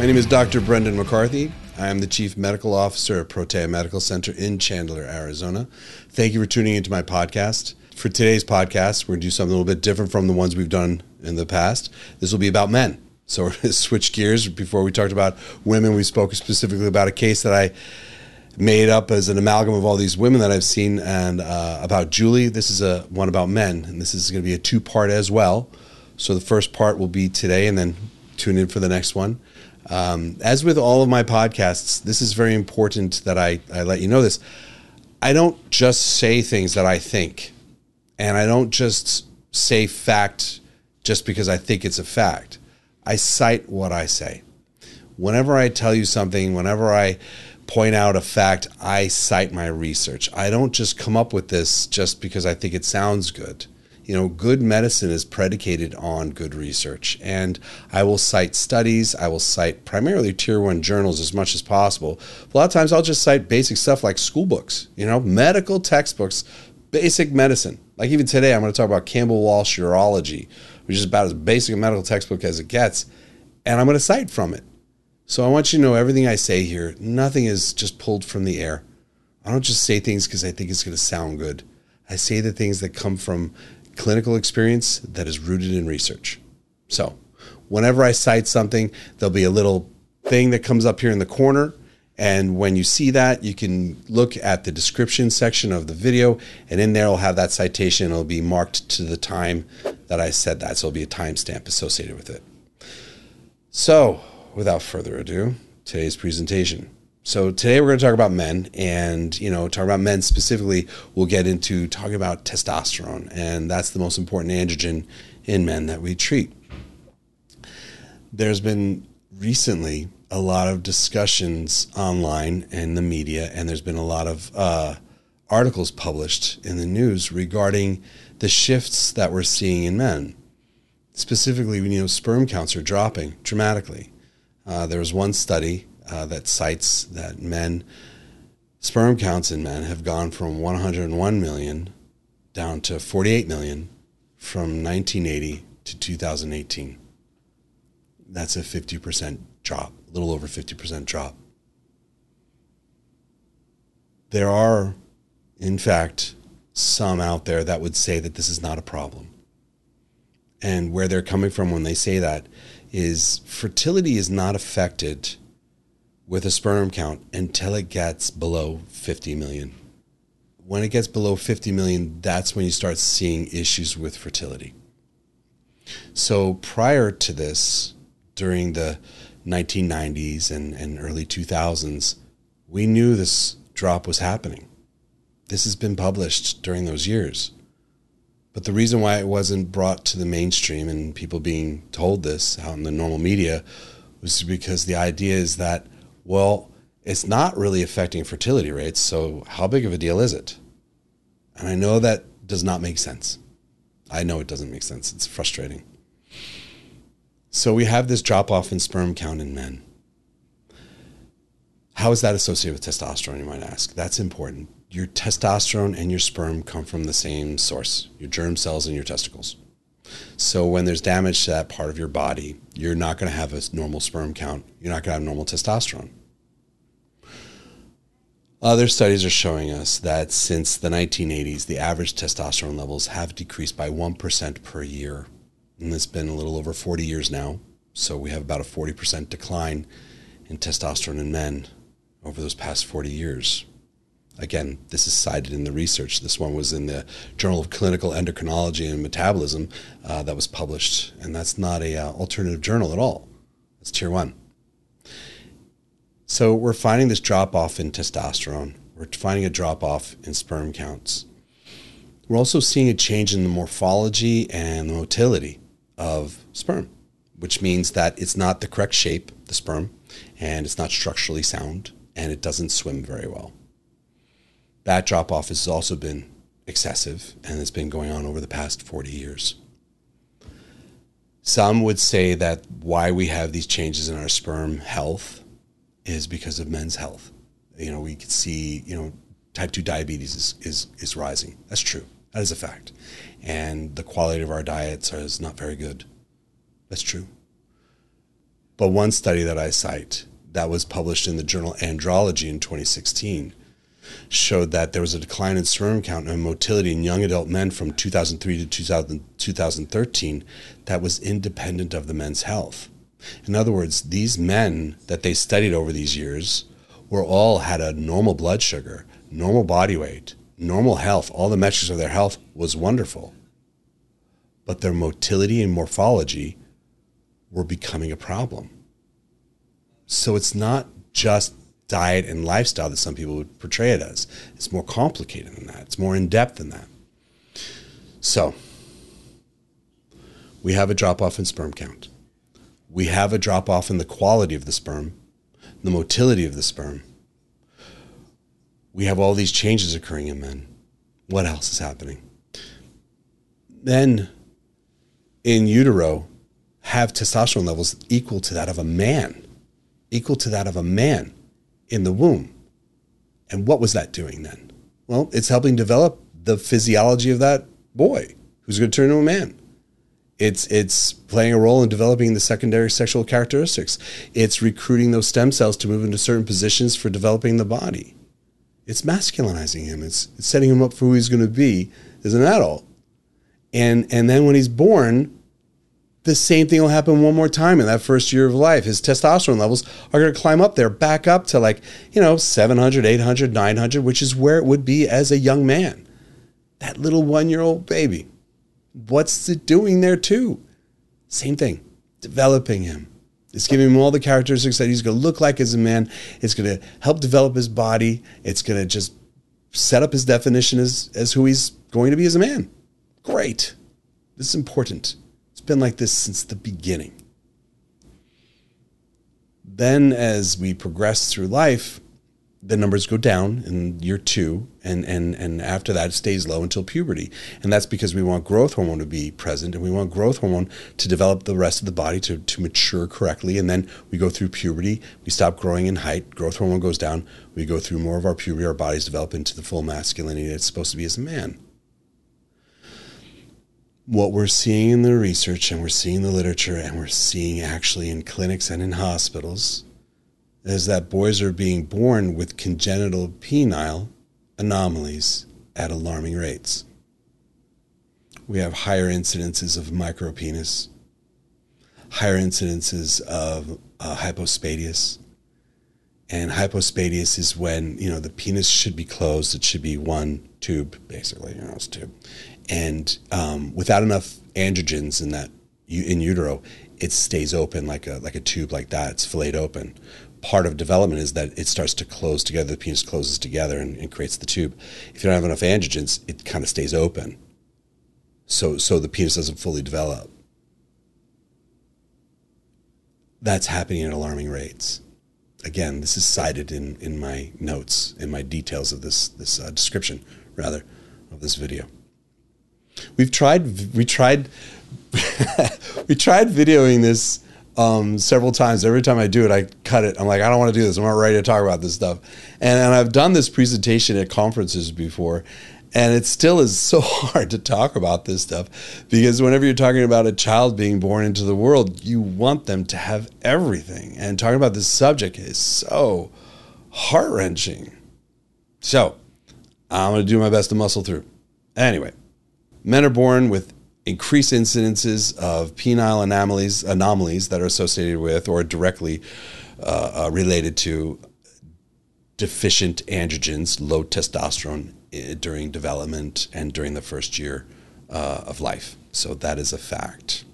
My name is Dr. Brendan McCarthy. I am the Chief Medical Officer at Protea Medical Center in Chandler, Arizona. Thank you for tuning into my podcast. For today's podcast, we're going to do something a little bit different from the ones we've done in the past. This will be about men. So we're going to switch gears. Before we talked about women, we spoke specifically about a case that I made up as an amalgam of all these women that I've seen and uh, about Julie. This is a one about men, and this is going to be a two part as well. So the first part will be today, and then tune in for the next one. Um, as with all of my podcasts, this is very important that I, I let you know this. I don't just say things that I think, and I don't just say fact just because I think it's a fact. I cite what I say. Whenever I tell you something, whenever I point out a fact, I cite my research. I don't just come up with this just because I think it sounds good. You know, good medicine is predicated on good research. And I will cite studies, I will cite primarily tier one journals as much as possible. A lot of times I'll just cite basic stuff like school books, you know, medical textbooks, basic medicine. Like even today, I'm going to talk about Campbell Walsh Urology, which is about as basic a medical textbook as it gets. And I'm going to cite from it. So I want you to know everything I say here, nothing is just pulled from the air. I don't just say things because I think it's going to sound good. I say the things that come from clinical experience that is rooted in research. So whenever I cite something, there'll be a little thing that comes up here in the corner. And when you see that, you can look at the description section of the video, and in there, I'll have that citation. It'll be marked to the time that I said that. So it'll be a timestamp associated with it. So, without further ado, today's presentation. So today we're going to talk about men and, you know, talk about men specifically. We'll get into talking about testosterone and that's the most important androgen in men that we treat. There's been recently a lot of discussions online and the media and there's been a lot of uh, articles published in the news regarding the shifts that we're seeing in men. Specifically, you know, sperm counts are dropping dramatically. Uh, there was one study uh, that cites that men, sperm counts in men have gone from 101 million down to 48 million from 1980 to 2018. That's a 50% drop, a little over 50% drop. There are, in fact, some out there that would say that this is not a problem. And where they're coming from when they say that is fertility is not affected with a sperm count until it gets below 50 million. When it gets below 50 million, that's when you start seeing issues with fertility. So prior to this, during the 1990s and, and early 2000s, we knew this drop was happening. This has been published during those years. But the reason why it wasn't brought to the mainstream and people being told this out in the normal media was because the idea is that, well, it's not really affecting fertility rates. So how big of a deal is it? And I know that does not make sense. I know it doesn't make sense. It's frustrating. So we have this drop off in sperm count in men. How is that associated with testosterone, you might ask? That's important your testosterone and your sperm come from the same source your germ cells and your testicles. So when there's damage to that part of your body, you're not going to have a normal sperm count. You're not going to have normal testosterone. Other studies are showing us that since the 1980s, the average testosterone levels have decreased by 1% per year. And it's been a little over 40 years now. So we have about a 40% decline in testosterone in men over those past 40 years. Again, this is cited in the research. This one was in the Journal of Clinical Endocrinology and Metabolism uh, that was published, and that's not a uh, alternative journal at all. It's tier one. So we're finding this drop off in testosterone. We're finding a drop off in sperm counts. We're also seeing a change in the morphology and the motility of sperm, which means that it's not the correct shape, the sperm, and it's not structurally sound, and it doesn't swim very well that drop off has also been excessive and it's been going on over the past 40 years. Some would say that why we have these changes in our sperm health is because of men's health. You know, we could see, you know, type 2 diabetes is, is, is rising. That's true. That is a fact. And the quality of our diets is not very good. That's true. But one study that I cite that was published in the journal Andrology in 2016 showed that there was a decline in sperm count and motility in young adult men from 2003 to 2000, 2013 that was independent of the men's health. In other words, these men that they studied over these years were all had a normal blood sugar, normal body weight, normal health. All the metrics of their health was wonderful. But their motility and morphology were becoming a problem. So it's not just diet and lifestyle that some people would portray it as. It's more complicated than that. It's more in depth than that. So we have a drop off in sperm count. We have a drop off in the quality of the sperm, the motility of the sperm. We have all these changes occurring in men. What else is happening? Then in utero, have testosterone levels equal to that of a man, equal to that of a man in the womb. And what was that doing then? Well, it's helping develop the physiology of that boy who's going to turn into a man. It's it's playing a role in developing the secondary sexual characteristics. It's recruiting those stem cells to move into certain positions for developing the body. It's masculinizing him. It's, it's setting him up for who he's going to be as an adult. And and then when he's born, the same thing will happen one more time in that first year of life. His testosterone levels are going to climb up there, back up to like, you know, 700, 800, 900, which is where it would be as a young man. That little one year old baby. What's it doing there too? Same thing, developing him. It's giving him all the characteristics that he's going to look like as a man. It's going to help develop his body. It's going to just set up his definition as, as who he's going to be as a man. Great. This is important. It's been like this since the beginning. Then, as we progress through life, the numbers go down in year two, and, and, and after that, it stays low until puberty. And that's because we want growth hormone to be present, and we want growth hormone to develop the rest of the body to, to mature correctly. And then we go through puberty, we stop growing in height, growth hormone goes down, we go through more of our puberty, our bodies develop into the full masculinity it's supposed to be as a man what we're seeing in the research and we're seeing the literature and we're seeing actually in clinics and in hospitals is that boys are being born with congenital penile anomalies at alarming rates. We have higher incidences of micropenis, higher incidences of uh, hypospadias. And hypospadias is when, you know, the penis should be closed. It should be one tube, basically, you know, it's tube and um, without enough androgens in that in utero, it stays open like a like a tube like that. It's filleted open. Part of development is that it starts to close together. The penis closes together and, and creates the tube. If you don't have enough androgens, it kind of stays open. So so the penis doesn't fully develop. That's happening at alarming rates. Again, this is cited in, in my notes, in my details of this this uh, description, rather, of this video. We've tried. We tried. we tried videoing this um, several times. Every time I do it, I cut it. I'm like, I don't want to do this. I'm not ready to talk about this stuff. And, and I've done this presentation at conferences before, and it still is so hard to talk about this stuff because whenever you're talking about a child being born into the world, you want them to have everything. And talking about this subject is so heart wrenching. So I'm going to do my best to muscle through. Anyway, Men are born with increased incidences of penile anomalies, anomalies that are associated with or directly uh, uh, related to deficient androgens, low testosterone uh, during development and during the first year uh, of life. So that is a fact.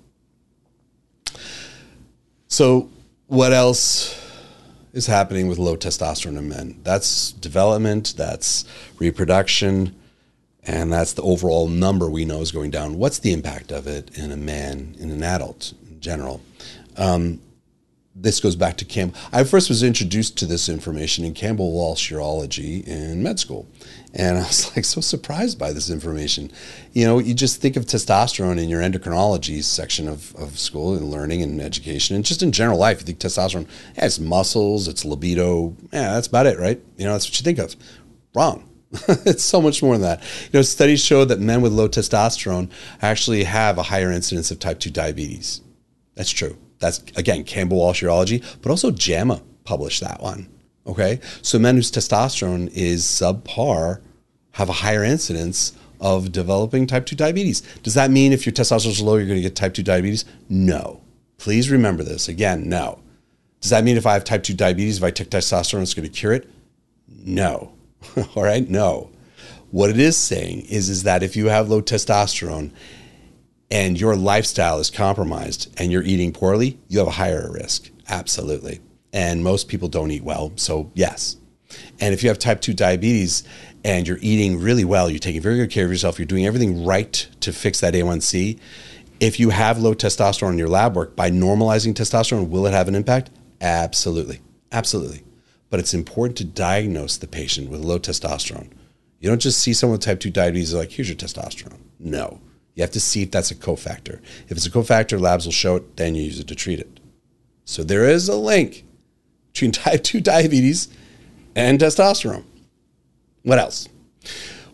So, what else is happening with low testosterone in men? That's development, that's reproduction and that's the overall number we know is going down. What's the impact of it in a man, in an adult in general? Um, this goes back to Campbell. I first was introduced to this information in Campbell Walsh Urology in med school. And I was like so surprised by this information. You know, you just think of testosterone in your endocrinology section of, of school and learning and education and just in general life. You think testosterone, yeah, it's muscles, it's libido. Yeah, that's about it, right? You know, that's what you think of. Wrong it's so much more than that. You know, studies show that men with low testosterone actually have a higher incidence of type 2 diabetes. That's true. That's again Campbell Walsh Urology, but also JAMA published that one. Okay, so men whose testosterone is subpar have a higher incidence of developing type 2 diabetes. Does that mean if your testosterone is low, you're going to get type 2 diabetes? No. Please remember this. Again, no. Does that mean if I have type 2 diabetes, if I take testosterone, it's going to cure it? No. All right? No. What it is saying is, is that if you have low testosterone and your lifestyle is compromised and you're eating poorly, you have a higher risk. Absolutely. And most people don't eat well. So, yes. And if you have type 2 diabetes and you're eating really well, you're taking very good care of yourself, you're doing everything right to fix that A1C, if you have low testosterone in your lab work, by normalizing testosterone, will it have an impact? Absolutely. Absolutely. But it's important to diagnose the patient with low testosterone. You don't just see someone with type 2 diabetes like, here's your testosterone. No. You have to see if that's a cofactor. If it's a cofactor, labs will show it, then you use it to treat it. So there is a link between type 2 diabetes and testosterone. What else?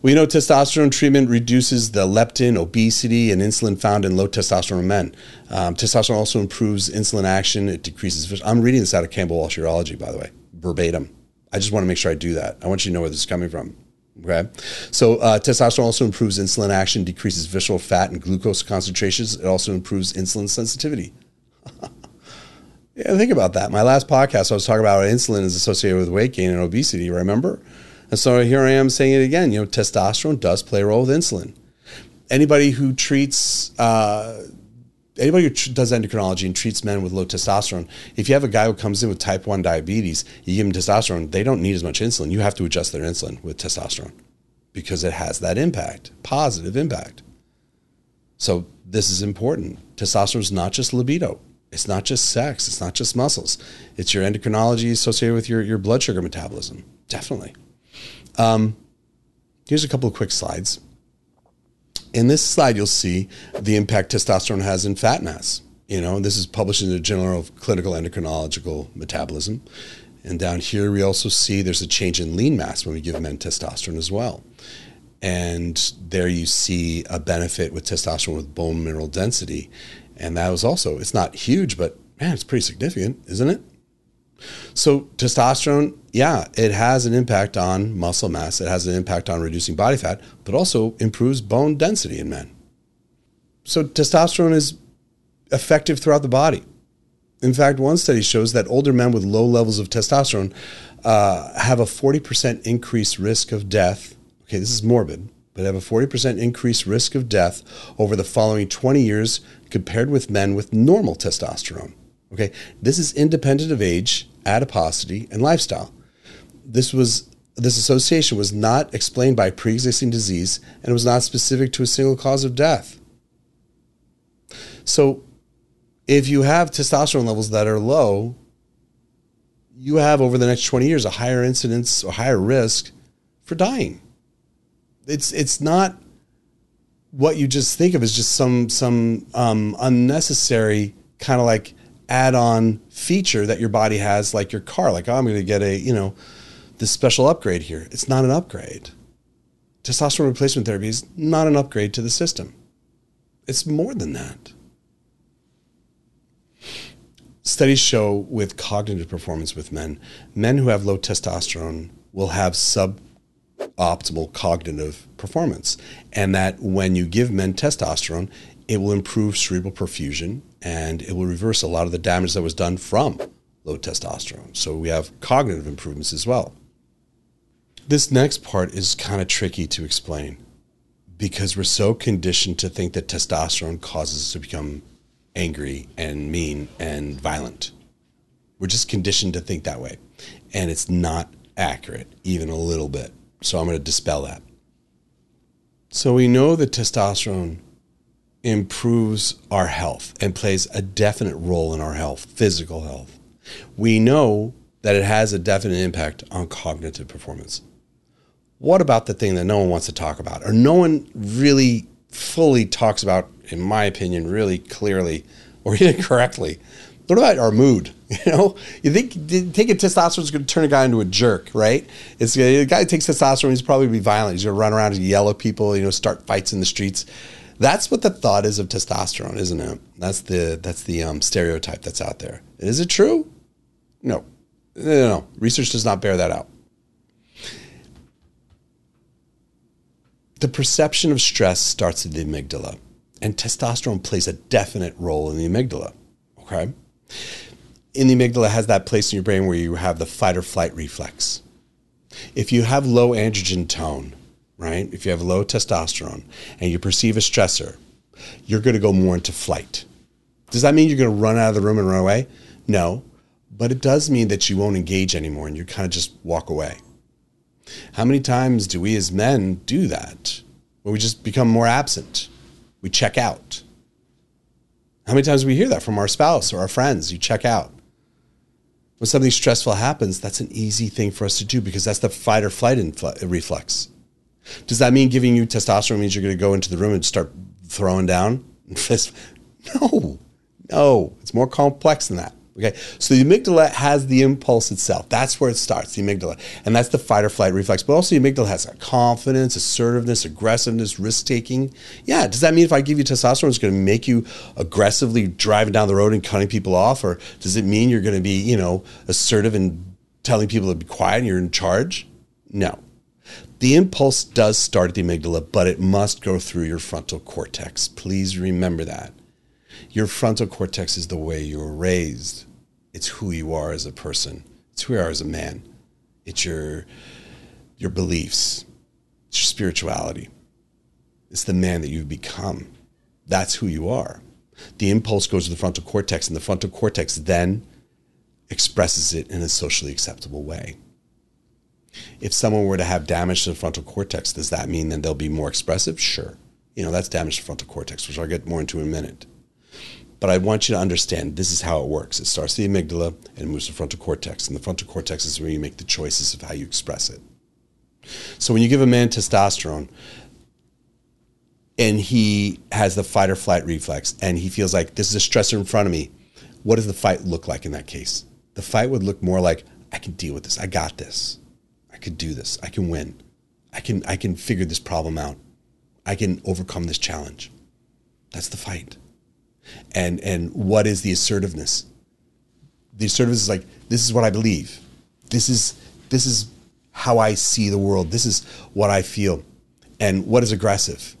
We know testosterone treatment reduces the leptin, obesity, and insulin found in low testosterone men. Um, testosterone also improves insulin action. It decreases. I'm reading this out of Campbell Walsh Urology, by the way, verbatim. I just want to make sure I do that. I want you to know where this is coming from. Okay. So, uh, testosterone also improves insulin action, decreases visceral fat and glucose concentrations. It also improves insulin sensitivity. yeah, think about that. My last podcast, I was talking about how insulin is associated with weight gain and obesity, remember? And so here I am saying it again. You know, testosterone does play a role with insulin. Anybody who treats, uh, anybody who does endocrinology and treats men with low testosterone, if you have a guy who comes in with type 1 diabetes, you give him testosterone, they don't need as much insulin. You have to adjust their insulin with testosterone because it has that impact, positive impact. So this is important. Testosterone is not just libido. It's not just sex. It's not just muscles. It's your endocrinology associated with your, your blood sugar metabolism. Definitely. Um, here's a couple of quick slides. In this slide, you'll see the impact testosterone has in fat mass. You know, this is published in the Journal of Clinical Endocrinological Metabolism. And down here, we also see there's a change in lean mass when we give men testosterone as well. And there you see a benefit with testosterone with bone mineral density. And that was also, it's not huge, but man, it's pretty significant, isn't it? So testosterone, yeah, it has an impact on muscle mass. It has an impact on reducing body fat, but also improves bone density in men. So testosterone is effective throughout the body. In fact, one study shows that older men with low levels of testosterone uh, have a 40% increased risk of death. Okay, this is morbid, but have a 40% increased risk of death over the following 20 years compared with men with normal testosterone. Okay, this is independent of age, adiposity, and lifestyle. This was this association was not explained by pre-existing disease and it was not specific to a single cause of death. So, if you have testosterone levels that are low, you have over the next 20 years a higher incidence or higher risk for dying. It's it's not what you just think of as just some some um, unnecessary kind of like add-on feature that your body has, like your car. Like, oh, I'm going to get a, you know, this special upgrade here. It's not an upgrade. Testosterone replacement therapy is not an upgrade to the system. It's more than that. Studies show with cognitive performance with men, men who have low testosterone will have suboptimal cognitive performance. And that when you give men testosterone, it will improve cerebral perfusion and it will reverse a lot of the damage that was done from low testosterone. So we have cognitive improvements as well. This next part is kind of tricky to explain because we're so conditioned to think that testosterone causes us to become angry and mean and violent. We're just conditioned to think that way. And it's not accurate, even a little bit. So I'm going to dispel that. So we know that testosterone improves our health and plays a definite role in our health, physical health. We know that it has a definite impact on cognitive performance. What about the thing that no one wants to talk about, or no one really fully talks about, in my opinion, really clearly or even correctly? What about our mood? You know, you think taking testosterone is going to turn a guy into a jerk, right? It's a guy who takes testosterone, he's probably be violent. He's going to run around and yell at people, you know, start fights in the streets That's what the thought is of testosterone, isn't it? That's the that's the um, stereotype that's out there. Is it true? No. no, no, no. Research does not bear that out. The perception of stress starts at the amygdala, and testosterone plays a definite role in the amygdala. Okay, in the amygdala has that place in your brain where you have the fight or flight reflex. If you have low androgen tone, right? If you have low testosterone and you perceive a stressor, you're going to go more into flight. Does that mean you're going to run out of the room and run away? No, but it does mean that you won't engage anymore and you kind of just walk away. How many times do we as men do that? Where we just become more absent, we check out. How many times do we hear that from our spouse or our friends? You check out. When something stressful happens, that's an easy thing for us to do because that's the fight or flight infl- reflex. Does that mean giving you testosterone means you're going to go into the room and start throwing down? no, no, it's more complex than that. Okay, so the amygdala has the impulse itself. That's where it starts, the amygdala. And that's the fight or flight reflex. But also, the amygdala has a confidence, assertiveness, aggressiveness, risk taking. Yeah, does that mean if I give you testosterone, it's going to make you aggressively driving down the road and cutting people off? Or does it mean you're going to be, you know, assertive and telling people to be quiet and you're in charge? No. The impulse does start at the amygdala, but it must go through your frontal cortex. Please remember that. Your frontal cortex is the way you were raised. It's who you are as a person. It's who you are as a man. It's your your beliefs. It's your spirituality. It's the man that you've become. That's who you are. The impulse goes to the frontal cortex, and the frontal cortex then expresses it in a socially acceptable way. If someone were to have damage to the frontal cortex, does that mean that they'll be more expressive? Sure. You know, that's damage to frontal cortex, which I'll get more into in a minute. But I want you to understand this is how it works. It starts the amygdala and moves to the frontal cortex. And the frontal cortex is where you make the choices of how you express it. So when you give a man testosterone and he has the fight or flight reflex and he feels like this is a stressor in front of me, what does the fight look like in that case? The fight would look more like, I can deal with this. I got this could do this. I can win. I can I can figure this problem out. I can overcome this challenge. That's the fight. And and what is the assertiveness? The assertiveness is like this is what I believe. This is this is how I see the world. This is what I feel. And what is aggressive?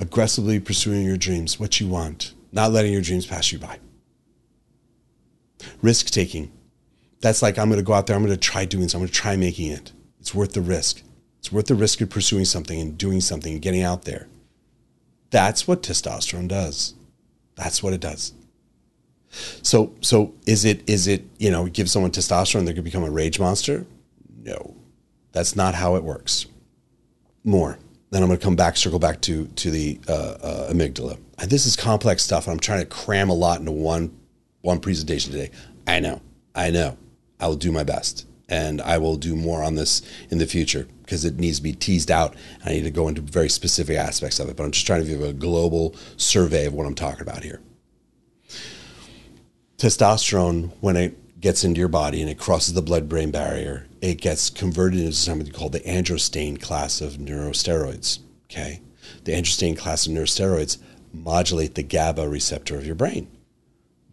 Aggressively pursuing your dreams, what you want, not letting your dreams pass you by. Risk taking. That's like I'm going to go out there. I'm going to try doing something. I'm going to try making it. It's worth the risk. It's worth the risk of pursuing something and doing something and getting out there. That's what testosterone does. That's what it does. So so is it is it, you know, give someone testosterone they could become a rage monster? No. That's not how it works. More. Then I'm going to come back, circle back to to the uh, uh, amygdala. This is complex stuff. and I'm trying to cram a lot into one one presentation today. I know. I know. I will do my best and I will do more on this in the future because it needs to be teased out. I need to go into very specific aspects of it, but I'm just trying to give a global survey of what I'm talking about here. Testosterone, when it gets into your body and it crosses the blood brain barrier, it gets converted into something called the androstenedione class of neurosteroids. Okay. The androstenedione class of neurosteroids modulate the GABA receptor of your brain.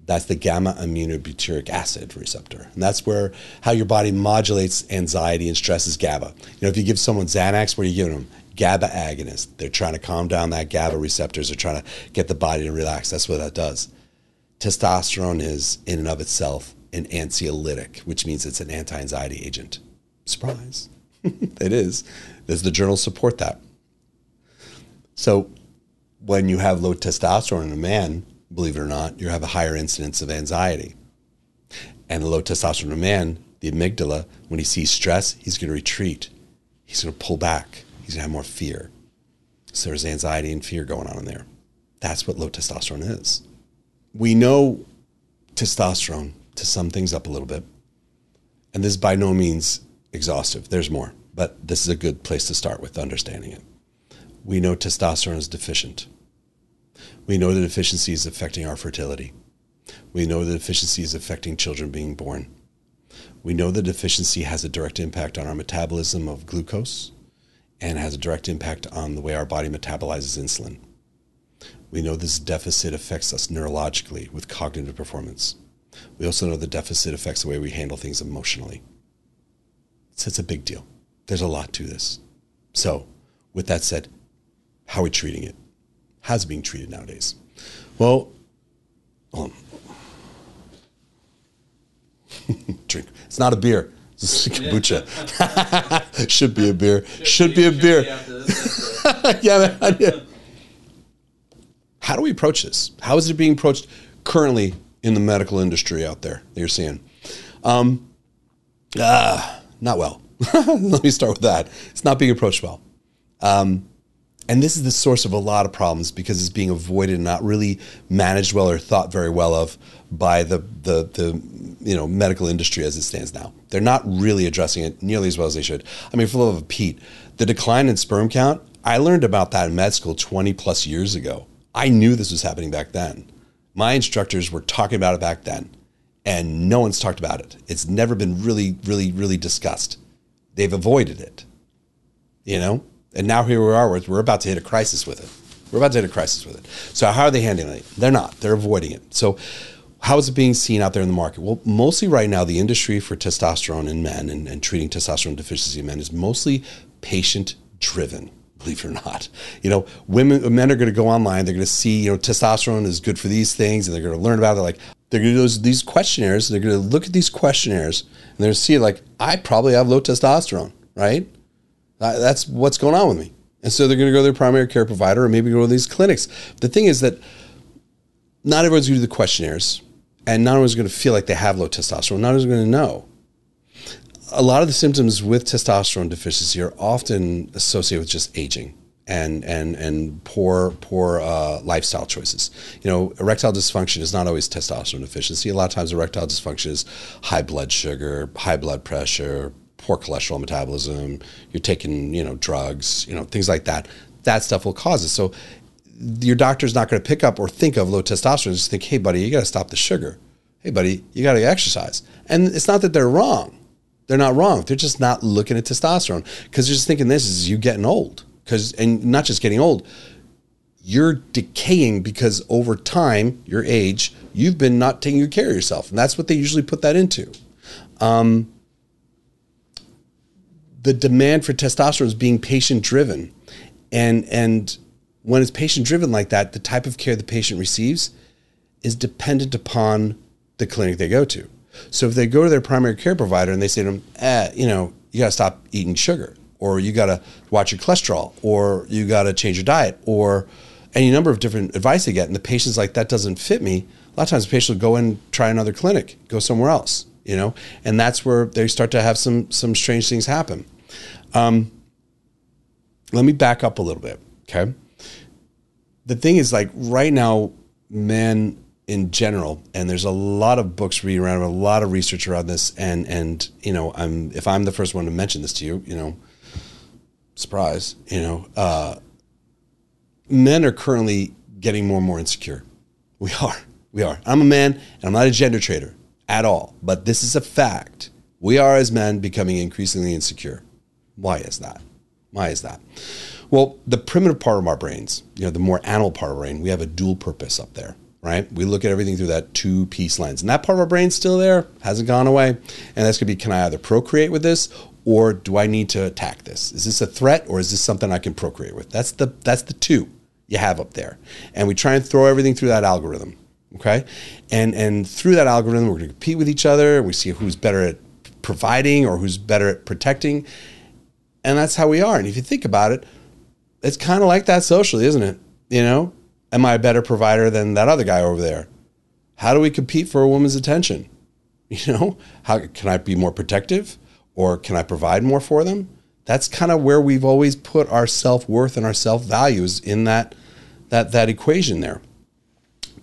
That's the gamma aminobutyric acid receptor. And that's where how your body modulates anxiety and stress is GABA. You know, if you give someone Xanax, what are you giving them? GABA agonist. They're trying to calm down that GABA receptors. They're trying to get the body to relax. That's what that does. Testosterone is, in and of itself, an anxiolytic, which means it's an anti anxiety agent. Surprise. it is. Does the journal support that? So, when you have low testosterone in a man, believe it or not, you have a higher incidence of anxiety. And a low testosterone man, the amygdala, when he sees stress, he's going to retreat. He's going to pull back. He's going to have more fear. So there's anxiety and fear going on in there. That's what low testosterone is. We know testosterone to sum things up a little bit. And this is by no means exhaustive. There's more, but this is a good place to start with understanding it. We know testosterone is deficient. We know the deficiency is affecting our fertility. We know the deficiency is affecting children being born. We know the deficiency has a direct impact on our metabolism of glucose and has a direct impact on the way our body metabolizes insulin. We know this deficit affects us neurologically with cognitive performance. We also know the deficit affects the way we handle things emotionally. So it's a big deal. There's a lot to this. So, with that said, how are we treating it? How's it being treated nowadays? Well, um, drink. It's not a beer. It's kombucha. Should be a beer. Should, be, be, a beer. yeah, man, yeah. How do we approach this? How is it being approached currently in the medical industry out there that you're seeing? Um, uh, not well. Let me start with that. It's not being approached well. Um, and this is the source of a lot of problems because it's being avoided and not really managed well or thought very well of by the, the, the you know medical industry as it stands now. They're not really addressing it nearly as well as they should. I mean, for the love of Pete, the decline in sperm count, I learned about that in med school 20 plus years ago. I knew this was happening back then. My instructors were talking about it back then, and no one's talked about it. It's never been really, really, really discussed. They've avoided it, you know? And now here we are, we're about to hit a crisis with it. We're about to hit a crisis with it. So how are they handling it? They're not. They're avoiding it. So how is it being seen out there in the market? Well, mostly right now, the industry for testosterone in men and, and treating testosterone deficiency in men is mostly patient driven believe it or not. You know, women, men are going to go online. They're going to see, you know, testosterone is good for these things, and they're going to learn about it. They're like, they're going to do those, these questionnaires. They're going to look at these questionnaires, and they're going to see, like, I probably have low testosterone, right? That's what's going on with me. And so they're going to go to their primary care provider or maybe go to these clinics. The thing is that not everyone's going to do the questionnaires and not everyone's going to feel like they have low testosterone. Not everyone's going to know. A lot of the symptoms with testosterone deficiency are often associated with just aging and and and poor poor uh, lifestyle choices. You know, erectile dysfunction is not always testosterone deficiency. A lot of times, erectile dysfunction is high blood sugar, high blood pressure, poor cholesterol metabolism, you're taking, you know, drugs, you know, things like that. That stuff will cause it. So your doctor's not going to pick up or think of low testosterone. Just think, hey, buddy, you got to stop the sugar. Hey, buddy, you got to exercise. And it's not that they're wrong. They're not wrong. They're just not looking at testosterone because they're just thinking this is you getting old. Because and not just getting old, you're decaying because over time, your age, you've been not taking good care of yourself, and that's what they usually put that into. Um, the demand for testosterone is being patient driven. And, and when it's patient driven like that, the type of care the patient receives is dependent upon the clinic they go to. So if they go to their primary care provider and they say to them, eh, you know, you got to stop eating sugar, or you got to watch your cholesterol, or you got to change your diet, or any number of different advice they get, and the patient's like, that doesn't fit me. A lot of times the patient will go and try another clinic, go somewhere else, you know, and that's where they start to have some some strange things happen. Um, let me back up a little bit. Okay. The thing is, like, right now, men in general, and there's a lot of books reading around, a lot of research around this, and and you know, I'm if I'm the first one to mention this to you, you know, surprise, you know, uh, men are currently getting more and more insecure. We are, we are. I'm a man, and I'm not a gender trader at all, but this is a fact. We are as men becoming increasingly insecure. Why is that? Why is that? Well, the primitive part of our brains, you know, the more animal part of our brain, we have a dual purpose up there, right? We look at everything through that two piece lens. And that part of our brain's still there, hasn't gone away. And that's going to be can I either procreate with this or do I need to attack this? Is this a threat or is this something I can procreate with? That's the that's the two you have up there. And we try and throw everything through that algorithm. Okay? And and through that algorithm, we're going to compete with each other. We see who's better at providing or who's better at protecting. And that's how we are. And if you think about it, it's kind of like that socially, isn't it? You know, am I a better provider than that other guy over there? How do we compete for a woman's attention? You know, how can I be more protective or can I provide more for them? That's kind of where we've always put our self-worth and our self-values in that that that equation there.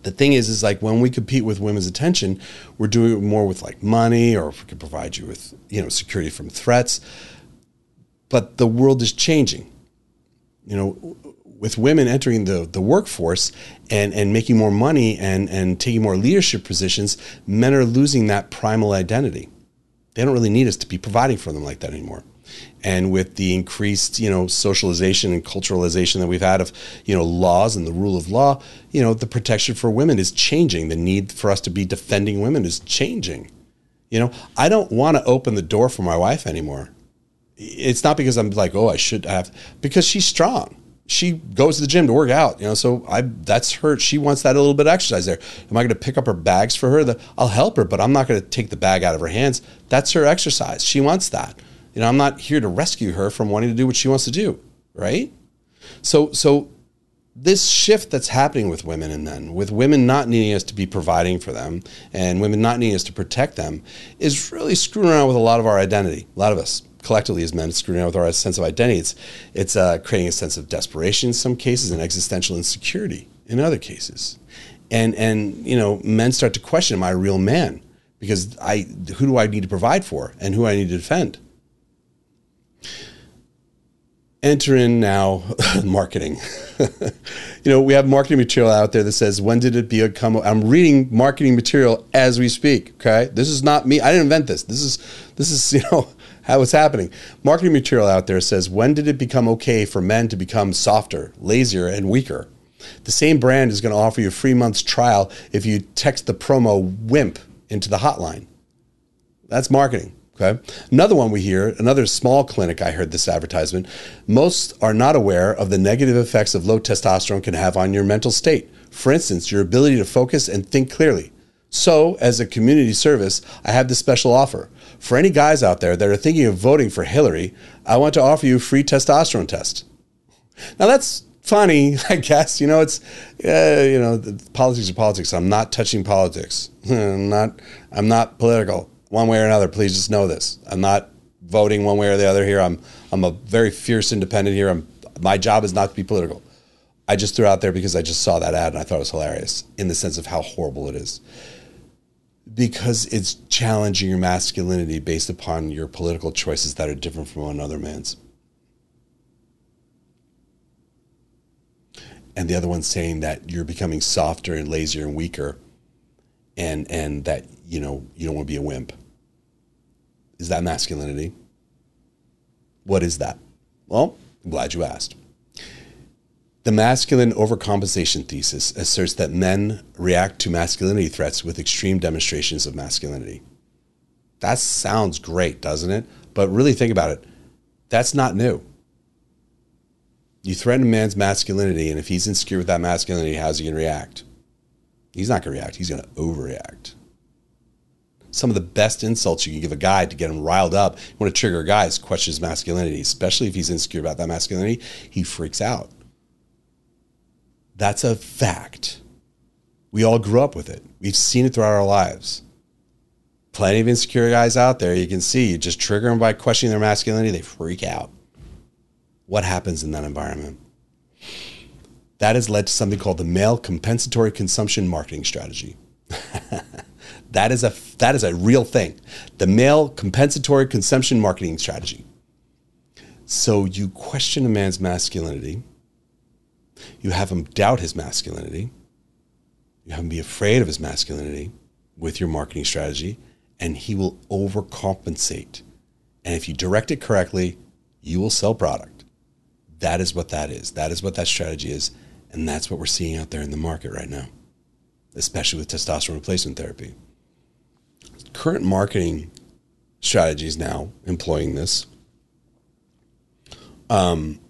The thing is, is like when we compete with women's attention, we're doing it more with like money, or if we can provide you with you know security from threats but the world is changing. You know, with women entering the, the workforce and, and making more money and, and taking more leadership positions, men are losing that primal identity. They don't really need us to be providing for them like that anymore. and with the increased you know socialization and culturalization that we've had of you know laws and the rule of law you know the protection for women is changing the need for us to be defending women is changing you know i don't want to open the door for my wife anymore it's not because i'm like oh i should have because she's strong she goes to the gym to work out, you know. So I that's her. She wants that a little bit of exercise there. Am I going to pick up her bags for her? The, I'll help her, but I'm not going to take the bag out of her hands. That's her exercise. She wants that. You know, I'm not here to rescue her from wanting to do what she wants to do, right? So so this shift that's happening with women and men, with women not needing us to be providing for them and women not needing us to protect them, is really screwing around with a lot of our identity. A lot of us collectively as men screwing around with our sense of identity. It's, it's uh, creating a sense of desperation in some cases and existential insecurity in other cases. And, and, you know, men start to question, am I a real man? Because I, who do I need to provide for and who I need to defend? Enter in now marketing. you know, we have marketing material out there that says, when did it become? I'm reading marketing material as we speak. Okay. This is not me. I didn't invent this. This is, this is, you know, how it's happening. Marketing material out there says, when did it become okay for men to become softer, lazier, and weaker? The same brand is going to offer you a free month's trial if you text the promo WIMP into the hotline. That's marketing. Okay. Another one we hear, another small clinic I heard this advertisement. Most are not aware of the negative effects of low testosterone can have on your mental state. For instance, your ability to focus and think clearly. So, as a community service, I have this special offer. For any guys out there that are thinking of voting for Hillary, I want to offer you a free testosterone test. Now that's funny, I guess. You know, it's uh, you know, politics are politics. I'm not touching politics. I'm not. I'm not political one way or another. Please just know this. I'm not voting one way or the other here. I'm I'm a very fierce independent here. I'm my job is not to be political. I just threw out there because I just saw that ad and I thought it was hilarious in the sense of how horrible it is because it's challenging your masculinity based upon your political choices that are different from another man's. And the other one saying that you're becoming softer and lazier and weaker and and that you know you don't want to be a wimp. Is that masculinity? What is that? Well, I'm glad you asked. The masculine overcompensation thesis asserts that men react to masculinity threats with extreme demonstrations of masculinity. That sounds great, doesn't it? But really think about it. That's not new. You threaten a man's masculinity, and if he's insecure with that masculinity, how's he going to react? He's not going to react. He's going to overreact. Some of the best insults you can give a guy to get him riled up, you want to trigger a guy is question his masculinity, especially if he's insecure about that masculinity. He freaks out. That's a fact. We all grew up with it. We've seen it throughout our lives. Plenty of insecure guys out there. You can see you just trigger them by questioning their masculinity, they freak out. What happens in that environment? That has led to something called the male compensatory consumption marketing strategy. that is a that is a real thing. The male compensatory consumption marketing strategy. So you question a man's masculinity you have him doubt his masculinity. You have him be afraid of his masculinity with your marketing strategy, and he will overcompensate. And if you direct it correctly, you will sell product. That is what that is. That is what that strategy is. And that's what we're seeing out there in the market right now, especially with testosterone replacement therapy. Current marketing strategies now employing this, um,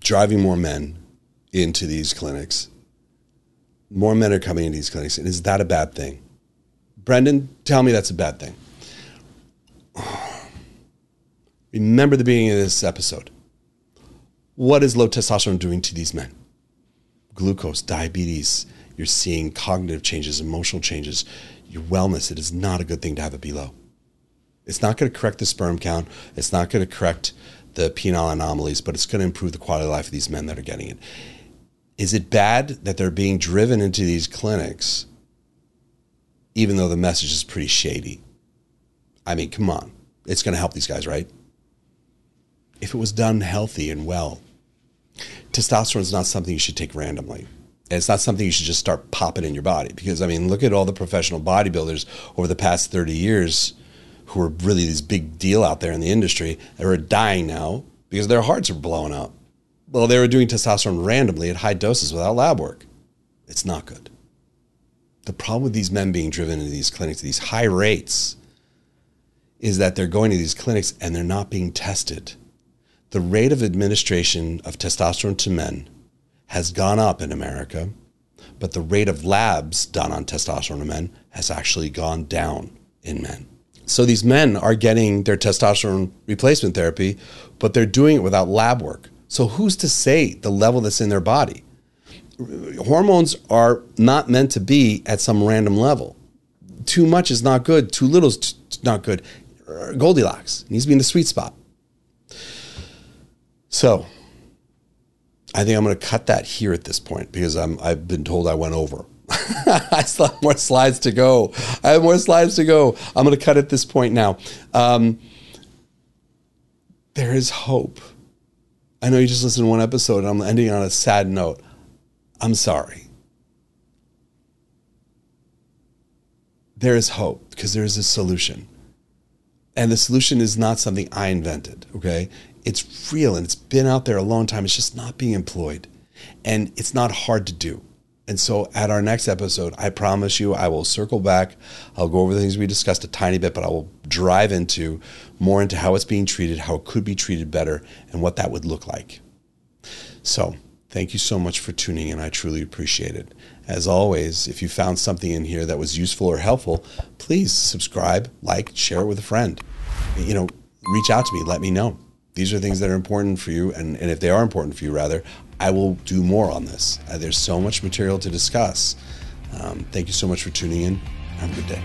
driving more men into these clinics. More men are coming into these clinics. And is that a bad thing? Brendan, tell me that's a bad thing. Remember the beginning of this episode. What is low testosterone doing to these men? Glucose, diabetes, you're seeing cognitive changes, emotional changes, your wellness. It is not a good thing to have it be low. It's not going to correct the sperm count. It's not going to correct the penile anomalies, but it's going to improve the quality of life of these men that are getting it. Is it bad that they're being driven into these clinics, even though the message is pretty shady? I mean, come on. It's going to help these guys, right? If it was done healthy and well, testosterone is not something you should take randomly. It's not something you should just start popping in your body because, I mean, look at all the professional bodybuilders over the past 30 years who are really this big deal out there in the industry that are dying now because their hearts are blowing up. Well, they were doing testosterone randomly at high doses without lab work. It's not good. The problem with these men being driven into these clinics these high rates is that they're going to these clinics and they're not being tested. The rate of administration of testosterone to men has gone up in America, but the rate of labs done on testosterone men has actually gone down in men. So these men are getting their testosterone replacement therapy, but they're doing it without lab work. So who's to say the level that's in their body? Hormones are not meant to be at some random level. Too much is not good. Too little is not good. Goldilocks needs to be in the sweet spot. So I think I'm going to cut that here at this point because I'm, I've been told I went over. I still have more slides to go. I have more slides to go. I'm going to cut at this point now. Um, there is hope. I know you just listened to one episode and I'm ending on a sad note. I'm sorry. There is hope because there is a solution. And the solution is not something I invented, okay? It's real and it's been out there a long time. It's just not being employed. And it's not hard to do. And so at our next episode, I promise you, I will circle back. I'll go over the things we discussed a tiny bit, but I will drive into more into how it's being treated, how it could be treated better, and what that would look like. So thank you so much for tuning in. I truly appreciate it. As always, if you found something in here that was useful or helpful, please subscribe, like, share it with a friend. You know, reach out to me, let me know. These are things that are important for you, and, and if they are important for you, rather, I will do more on this. Uh, there's so much material to discuss. Um, thank you so much for tuning in. Have a good day.